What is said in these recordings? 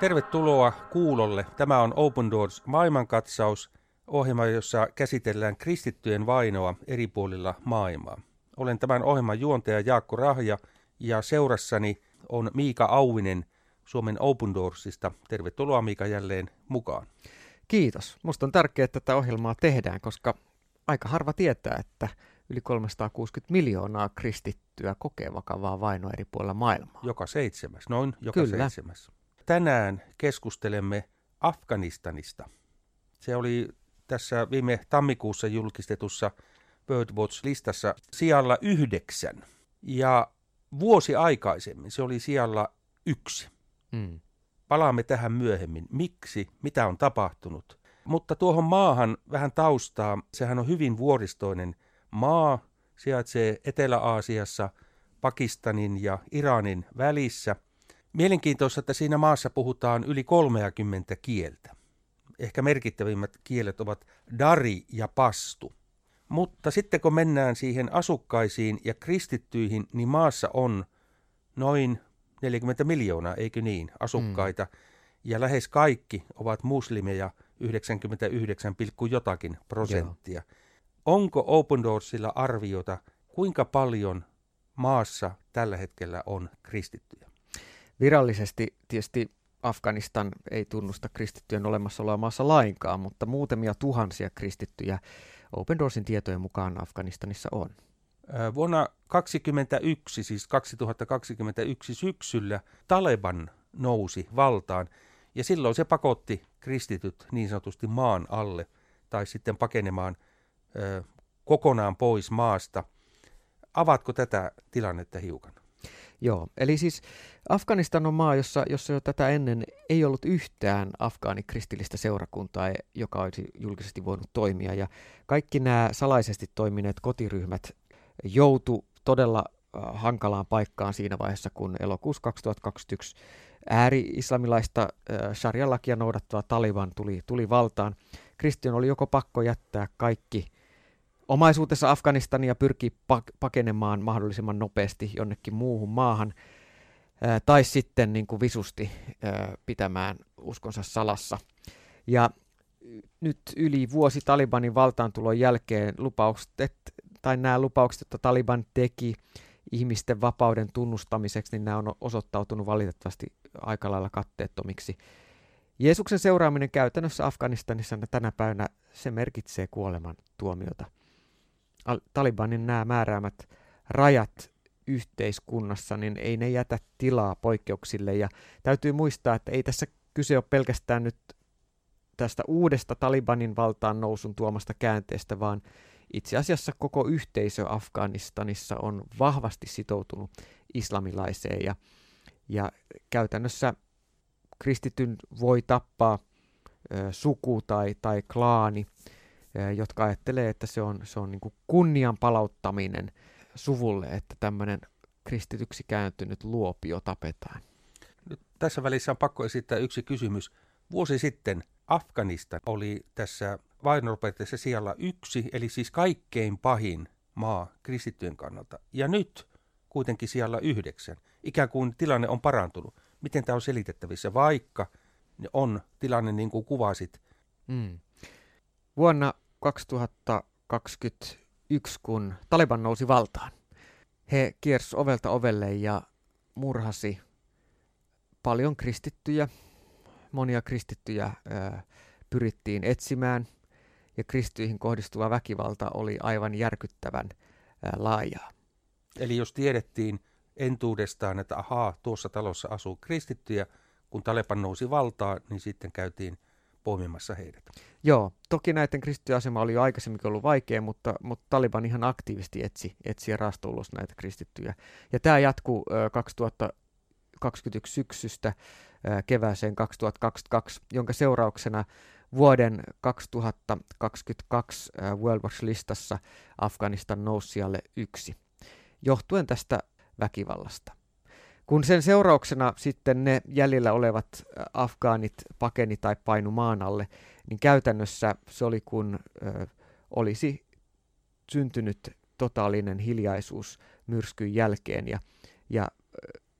Tervetuloa kuulolle. Tämä on Open Doors maailmankatsaus, ohjelma, jossa käsitellään kristittyjen vainoa eri puolilla maailmaa. Olen tämän ohjelman juontaja Jaakko Rahja ja seurassani on Miika Auvinen Suomen Open Doorsista. Tervetuloa Miika jälleen mukaan. Kiitos. Minusta on tärkeää, että tätä ohjelmaa tehdään, koska aika harva tietää, että yli 360 miljoonaa kristittyä kokee vakavaa vainoa eri puolilla maailmaa. Joka seitsemäs, noin joka Kyllä. seitsemäs. Tänään keskustelemme Afganistanista. Se oli tässä viime tammikuussa julkistetussa Birdwatch-listassa sijalla yhdeksän. Ja vuosi aikaisemmin se oli sijalla yksi. Mm. Palaamme tähän myöhemmin. Miksi? Mitä on tapahtunut? Mutta tuohon maahan vähän taustaa. Sehän on hyvin vuoristoinen maa. Sijaitsee Etelä-Aasiassa, Pakistanin ja Iranin välissä. Mielenkiintoista, että siinä maassa puhutaan yli 30 kieltä. Ehkä merkittävimmät kielet ovat dari ja pastu. Mutta sitten kun mennään siihen asukkaisiin ja kristittyihin, niin maassa on noin 40 miljoonaa, eikö niin, asukkaita. Mm. Ja lähes kaikki ovat muslimeja, 99, jotakin prosenttia. Joo. Onko Open Doorsilla arviota, kuinka paljon maassa tällä hetkellä on kristittyjä? Virallisesti tietysti Afganistan ei tunnusta kristittyjen olemassaoloa maassa lainkaan, mutta muutamia tuhansia kristittyjä Open Doorsin tietojen mukaan Afganistanissa on. Vuonna 2021, siis 2021 syksyllä, Taleban nousi valtaan ja silloin se pakotti kristityt niin sanotusti maan alle tai sitten pakenemaan ö, kokonaan pois maasta. Avatko tätä tilannetta hiukan? Joo, eli siis Afganistan on maa, jossa, jossa jo tätä ennen ei ollut yhtään afgaanikristillistä seurakuntaa, joka olisi julkisesti voinut toimia. Ja kaikki nämä salaisesti toimineet kotiryhmät joutu todella äh, hankalaan paikkaan siinä vaiheessa, kun elokuussa 2021 ääri-islamilaista äh, sharia-lakia noudattava Taliban tuli, tuli valtaan. Kristion oli joko pakko jättää kaikki omaisuutensa Afganistania pyrkii pakenemaan mahdollisimman nopeasti jonnekin muuhun maahan, tai sitten niin kuin visusti ää, pitämään uskonsa salassa. Ja nyt yli vuosi Talibanin valtaantulon jälkeen lupaukset, tai nämä lupaukset, että Taliban teki ihmisten vapauden tunnustamiseksi, niin nämä on osoittautunut valitettavasti aika lailla katteettomiksi. Jeesuksen seuraaminen käytännössä Afganistanissa tänä päivänä se merkitsee kuoleman tuomiota. Talibanin nämä määräämät rajat yhteiskunnassa, niin ei ne jätä tilaa poikkeuksille. Ja täytyy muistaa, että ei tässä kyse ole pelkästään nyt tästä uudesta Talibanin valtaan nousun tuomasta käänteestä, vaan itse asiassa koko yhteisö Afganistanissa on vahvasti sitoutunut islamilaiseen ja, ja käytännössä kristityn voi tappaa ö, suku tai, tai klaani jotka ajattelee, että se on, se on niin kunnian palauttaminen suvulle, että tämmöinen kristityksi kääntynyt luopio tapetaan. Nyt tässä välissä on pakko esittää yksi kysymys. Vuosi sitten Afganistan oli tässä vainonopeutteessa sijalla yksi, eli siis kaikkein pahin maa kristittyjen kannalta. Ja nyt kuitenkin sijalla yhdeksän. Ikään kuin tilanne on parantunut. Miten tämä on selitettävissä, vaikka on tilanne niin kuin kuvasit? Mm. Vuonna 2021, kun Taliban nousi valtaan. He kiersi ovelta ovelle ja murhasi paljon kristittyjä. Monia kristittyjä ää, pyrittiin etsimään ja kristyihin kohdistuva väkivalta oli aivan järkyttävän ää, laajaa. Eli jos tiedettiin entuudestaan, että ahaa, tuossa talossa asuu kristittyjä, kun Taleban nousi valtaan, niin sitten käytiin poimimassa heidät. Joo, toki näiden kristittyjen asema oli jo aikaisemmin ollut vaikea, mutta, mutta Taliban ihan aktiivisesti etsi, etsi ja ulos näitä kristittyjä. Ja tämä jatkuu äh, 2021 syksystä kevääseen 2022, jonka seurauksena vuoden 2022 äh, World Watch-listassa Afganistan nousi siellä yksi, johtuen tästä väkivallasta. Kun sen seurauksena sitten ne jäljellä olevat afgaanit pakeni tai painu maan alle, niin käytännössä se oli kun ö, olisi syntynyt totaalinen hiljaisuus myrskyn jälkeen ja, ja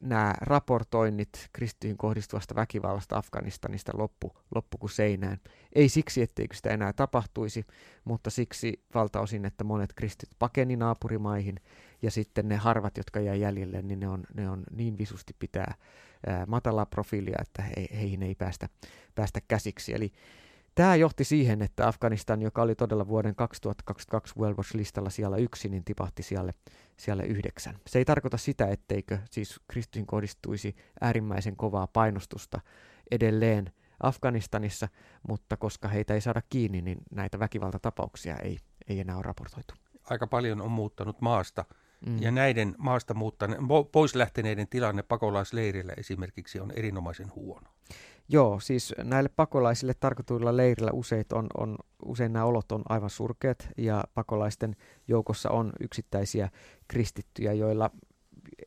nämä raportoinnit kristyihin kohdistuvasta väkivallasta Afganistanista loppu, loppu kuin seinään. Ei siksi, etteikö sitä enää tapahtuisi, mutta siksi valtaosin, että monet kristit pakeni naapurimaihin ja sitten ne harvat, jotka jää jäljelle, niin ne on, ne on niin visusti pitää ää, matalaa profiilia, että he, heihin ei päästä, päästä käsiksi. Eli Tämä johti siihen, että Afganistan, joka oli todella vuoden 2022 World Watch-listalla siellä yksi, niin tipahti siellä, siellä yhdeksän. Se ei tarkoita sitä, etteikö siis kristyin kohdistuisi äärimmäisen kovaa painostusta edelleen Afganistanissa, mutta koska heitä ei saada kiinni, niin näitä väkivaltatapauksia ei, ei enää ole raportoitu. Aika paljon on muuttanut maasta. Mm. Ja näiden maasta muuttaneiden, pois lähteneiden tilanne pakolaisleirillä esimerkiksi on erinomaisen huono. Joo, siis näille pakolaisille tarkoituilla leirillä usein, on, on, usein nämä olot on aivan surkeat ja pakolaisten joukossa on yksittäisiä kristittyjä, joilla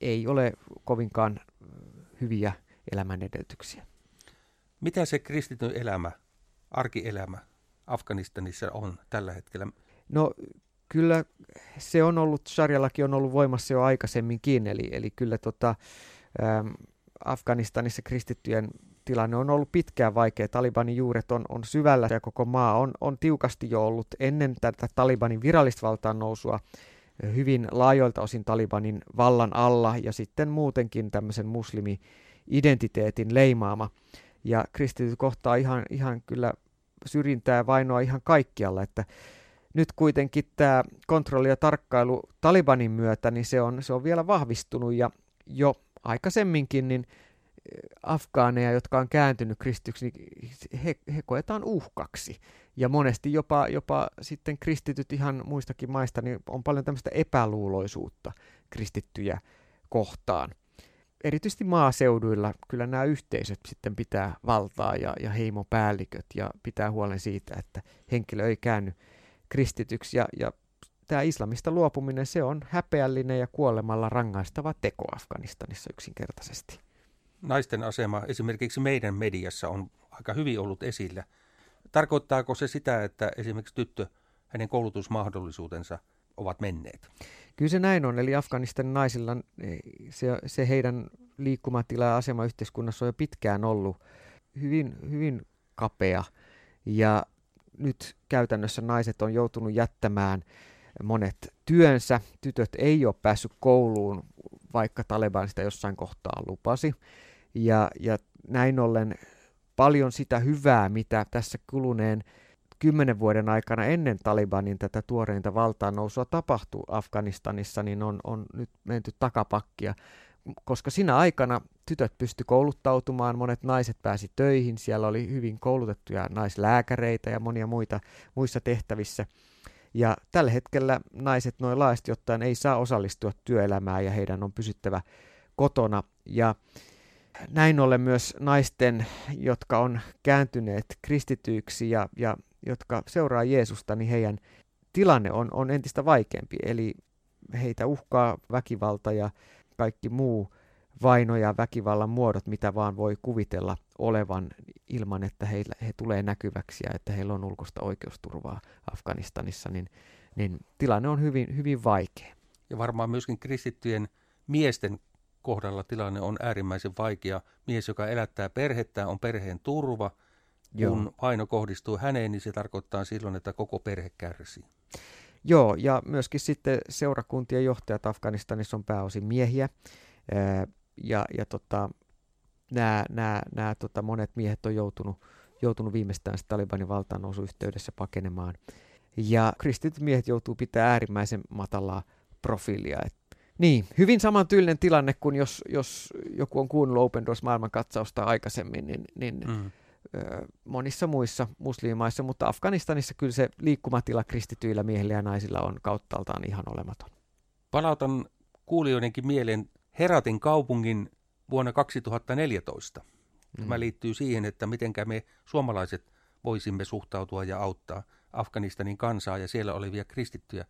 ei ole kovinkaan hyviä elämän edellytyksiä. Mitä se kristityn elämä, arkielämä Afganistanissa on tällä hetkellä? No kyllä se on ollut, sarjallakin on ollut voimassa jo aikaisemminkin, eli, eli kyllä tota, ähm, Afganistanissa kristittyjen tilanne on ollut pitkään vaikea. Talibanin juuret on, on syvällä ja koko maa on, on tiukasti jo ollut ennen tätä Talibanin virallista nousua hyvin laajoilta osin Talibanin vallan alla ja sitten muutenkin tämmöisen muslimi-identiteetin leimaama. Ja kristityt kohtaa ihan, ihan kyllä syrjintää ja vainoa ihan kaikkialla, että nyt kuitenkin tämä kontrolli ja tarkkailu Talibanin myötä, niin se on, se on vielä vahvistunut ja jo aikaisemminkin niin afgaaneja, jotka on kääntynyt kristyksi, niin he, he koetaan uhkaksi. Ja monesti jopa, jopa sitten kristityt ihan muistakin maista, niin on paljon tämmöistä epäluuloisuutta kristittyjä kohtaan. Erityisesti maaseuduilla kyllä nämä yhteisöt sitten pitää valtaa ja, ja heimopäälliköt ja pitää huolen siitä, että henkilö ei käänny kristityksi. Ja, ja tämä islamista luopuminen, se on häpeällinen ja kuolemalla rangaistava teko Afganistanissa yksinkertaisesti naisten asema esimerkiksi meidän mediassa on aika hyvin ollut esillä. Tarkoittaako se sitä, että esimerkiksi tyttö, hänen koulutusmahdollisuutensa ovat menneet? Kyllä se näin on, eli Afganistan naisilla se, se heidän liikkumatila ja asema yhteiskunnassa on jo pitkään ollut hyvin, hyvin kapea. Ja nyt käytännössä naiset on joutunut jättämään monet työnsä. Tytöt ei ole päässyt kouluun, vaikka Taleban sitä jossain kohtaa lupasi. Ja, ja näin ollen paljon sitä hyvää, mitä tässä kuluneen kymmenen vuoden aikana ennen Talibanin tätä tuoreinta valtaan nousua tapahtuu Afganistanissa, niin on, on nyt menty takapakkia, koska siinä aikana tytöt pysty kouluttautumaan, monet naiset pääsi töihin, siellä oli hyvin koulutettuja naislääkäreitä ja monia muita muissa tehtävissä. Ja tällä hetkellä naiset noin laajasti ottaen ei saa osallistua työelämään ja heidän on pysyttävä kotona. Ja näin ollen myös naisten, jotka on kääntyneet kristityiksi ja, ja jotka seuraa Jeesusta, niin heidän tilanne on, on entistä vaikeampi. Eli heitä uhkaa väkivalta ja kaikki muu vaino ja väkivallan muodot, mitä vaan voi kuvitella olevan ilman, että heillä, he tulee näkyväksi ja että heillä on ulkoista oikeusturvaa Afganistanissa, niin, niin tilanne on hyvin, hyvin vaikea. Ja varmaan myöskin kristittyjen miesten kohdalla tilanne on äärimmäisen vaikea. Mies, joka elättää perhettä, on perheen turva. Joo. Kun paino kohdistuu häneen, niin se tarkoittaa silloin, että koko perhe kärsii. Joo, ja myöskin sitten seurakuntien johtajat Afganistanissa on pääosin miehiä. Ja, ja tota, nämä, nämä, nämä tota, monet miehet on joutunut, joutunut viimeistään Talibanin valtaan yhteydessä pakenemaan. Ja kristityt miehet joutuu pitää äärimmäisen matalaa profiilia. Et niin, hyvin samantyylinen tilanne kuin jos, jos joku on kuunnellut Open Doors maailmankatsausta aikaisemmin, niin, niin mm. Monissa muissa muslimimaissa, mutta Afganistanissa kyllä se liikkumatila kristityillä miehillä ja naisilla on kauttaaltaan ihan olematon. Palautan kuulijoidenkin mieleen Heratin kaupungin vuonna 2014. Tämä mm. liittyy siihen, että miten me suomalaiset voisimme suhtautua ja auttaa Afganistanin kansaa ja siellä olevia kristittyjä.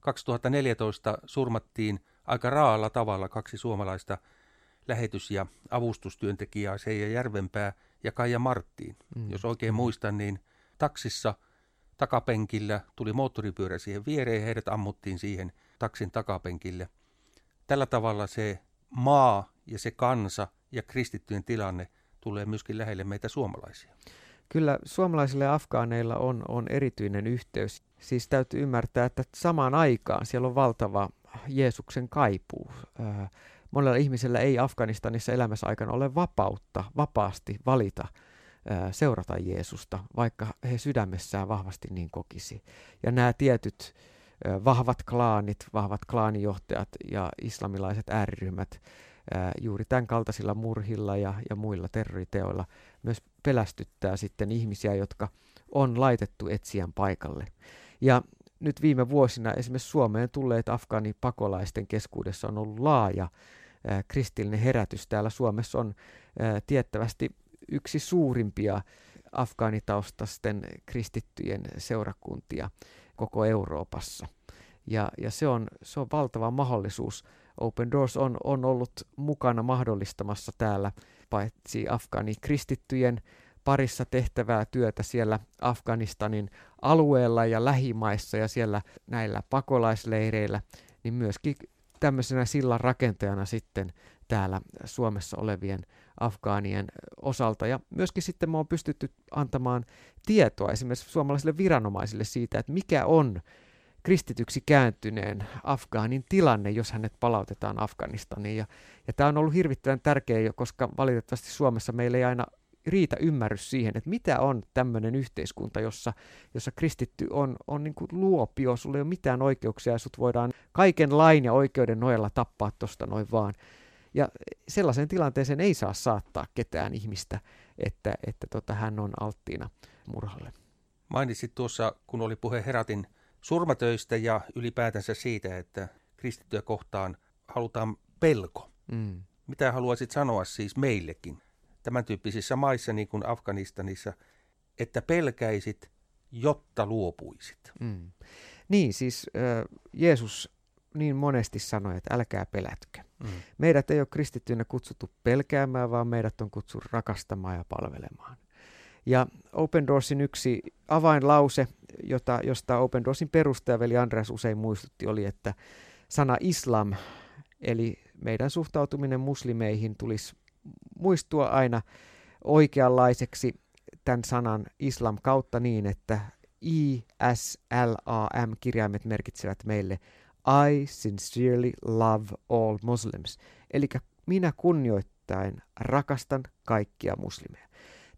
2014 surmattiin aika raalla tavalla kaksi suomalaista lähetys- ja avustustyöntekijää, Seija Järvenpää ja Kaija Marttiin. Mm. Jos oikein mm. muistan, niin taksissa takapenkillä tuli moottoripyörä siihen viereen ja heidät ammuttiin siihen taksin takapenkille. Tällä tavalla se maa ja se kansa ja kristittyjen tilanne tulee myöskin lähelle meitä suomalaisia. Kyllä suomalaisille afgaaneilla on, on erityinen yhteys. Siis täytyy ymmärtää, että samaan aikaan siellä on valtava Jeesuksen kaipuu. Monella ihmisellä ei Afganistanissa elämässä aikana ole vapautta vapaasti valita seurata Jeesusta, vaikka he sydämessään vahvasti niin kokisi. Ja nämä tietyt vahvat klaanit, vahvat klaanijohtajat ja islamilaiset ääriryhmät juuri tämän kaltaisilla murhilla ja, ja muilla terroriteoilla myös pelästyttää sitten ihmisiä, jotka on laitettu etsijän paikalle. Ja nyt viime vuosina esimerkiksi Suomeen tulleet afgaanipakolaisten keskuudessa on ollut laaja kristillinen herätys. Täällä Suomessa on tiettävästi yksi suurimpia afgaanitaustasten kristittyjen seurakuntia koko Euroopassa. Ja, ja se, on, se on valtava mahdollisuus. Open Doors on, on ollut mukana mahdollistamassa täällä paitsi afgaani kristittyjen parissa tehtävää työtä siellä Afganistanin alueella ja lähimaissa ja siellä näillä pakolaisleireillä, niin myöskin tämmöisenä sillan rakentajana sitten täällä Suomessa olevien afgaanien osalta. Ja myöskin sitten me on pystytty antamaan tietoa esimerkiksi suomalaisille viranomaisille siitä, että mikä on kristityksi kääntyneen Afgaanin tilanne, jos hänet palautetaan Afganistaniin. Ja, ja tämä on ollut hirvittävän tärkeä, koska valitettavasti Suomessa meillä ei aina riitä ymmärrys siihen, että mitä on tämmöinen yhteiskunta, jossa, jossa kristitty on, on niin kuin luopio, sulla ei ole mitään oikeuksia ja sut voidaan kaiken lain ja oikeuden nojalla tappaa tuosta noin vaan. Ja sellaisen tilanteeseen ei saa saattaa ketään ihmistä, että, että tota, hän on alttiina murhalle. Mainitsit tuossa, kun oli puhe Heratin surmatöistä ja ylipäätänsä siitä, että kristittyä kohtaan halutaan pelko. Mm. Mitä haluaisit sanoa siis meillekin tämän tyyppisissä maissa, niin kuin Afganistanissa, että pelkäisit, jotta luopuisit? Mm. Niin, siis äh, Jeesus niin monesti sanoi, että älkää pelätkö. Mm. Meidät ei ole kristittyinä kutsuttu pelkäämään, vaan meidät on kutsuttu rakastamaan ja palvelemaan. Ja Open Doorsin yksi avainlause, jota, josta Open Doorsin perustajaveli Andreas usein muistutti, oli, että sana islam, eli meidän suhtautuminen muslimeihin tulisi muistua aina oikeanlaiseksi tämän sanan islam kautta niin, että I, S, L, A, M kirjaimet merkitsevät meille I sincerely love all Muslims. Eli minä kunnioittain rakastan kaikkia muslimeja.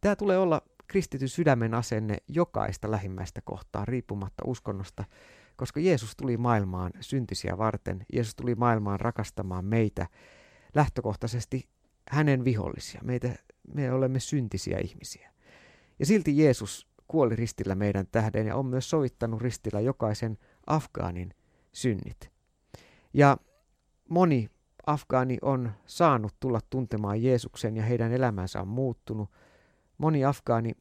Tämä tulee olla kristityn sydämen asenne jokaista lähimmäistä kohtaan riippumatta uskonnosta, koska Jeesus tuli maailmaan syntisiä varten. Jeesus tuli maailmaan rakastamaan meitä lähtökohtaisesti hänen vihollisia. Meitä, me olemme syntisiä ihmisiä. Ja silti Jeesus kuoli ristillä meidän tähden ja on myös sovittanut ristillä jokaisen afgaanin synnit. Ja moni afgaani on saanut tulla tuntemaan Jeesuksen ja heidän elämänsä on muuttunut. Moni afgaani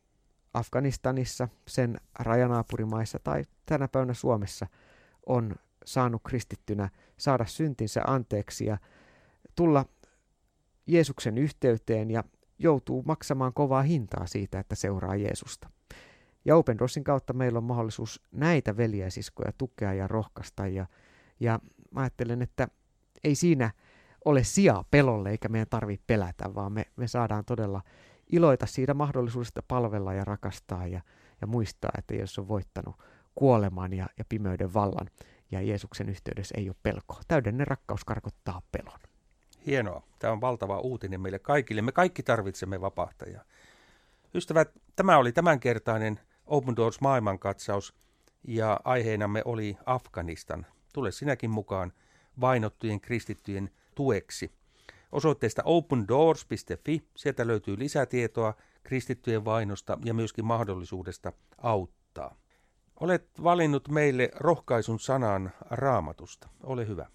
Afganistanissa, sen rajanaapurimaissa tai tänä päivänä Suomessa on saanut kristittynä saada syntinsä anteeksi ja tulla Jeesuksen yhteyteen ja joutuu maksamaan kovaa hintaa siitä, että seuraa Jeesusta. Ja Open Doorsin kautta meillä on mahdollisuus näitä veljäsiskoja tukea ja rohkaista. Ja, ja mä ajattelen, että ei siinä ole sijaa pelolle, eikä meidän tarvitse pelätä, vaan me, me saadaan todella iloita siitä mahdollisuudesta palvella ja rakastaa ja, ja muistaa, että Jeesus on voittanut kuoleman ja, ja pimeyden vallan. Ja Jeesuksen yhteydessä ei ole pelkoa. Täydellinen rakkaus karkottaa pelon. Hienoa. Tämä on valtava uutinen meille kaikille. Me kaikki tarvitsemme vapahtajaa. Ystävät, tämä oli tämänkertainen Open Doors maailmankatsaus ja aiheenamme oli Afganistan. Tule sinäkin mukaan vainottujen kristittyjen tueksi. Osoitteesta opendoors.fi sieltä löytyy lisätietoa kristittyjen vainosta ja myöskin mahdollisuudesta auttaa. Olet valinnut meille rohkaisun sanan raamatusta. Ole hyvä.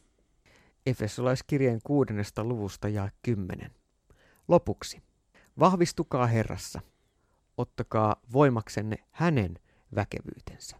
Efesolaiskirjeen kuudennesta luvusta ja kymmenen. Lopuksi. Vahvistukaa Herrassa. Ottakaa voimaksenne hänen väkevyytensä.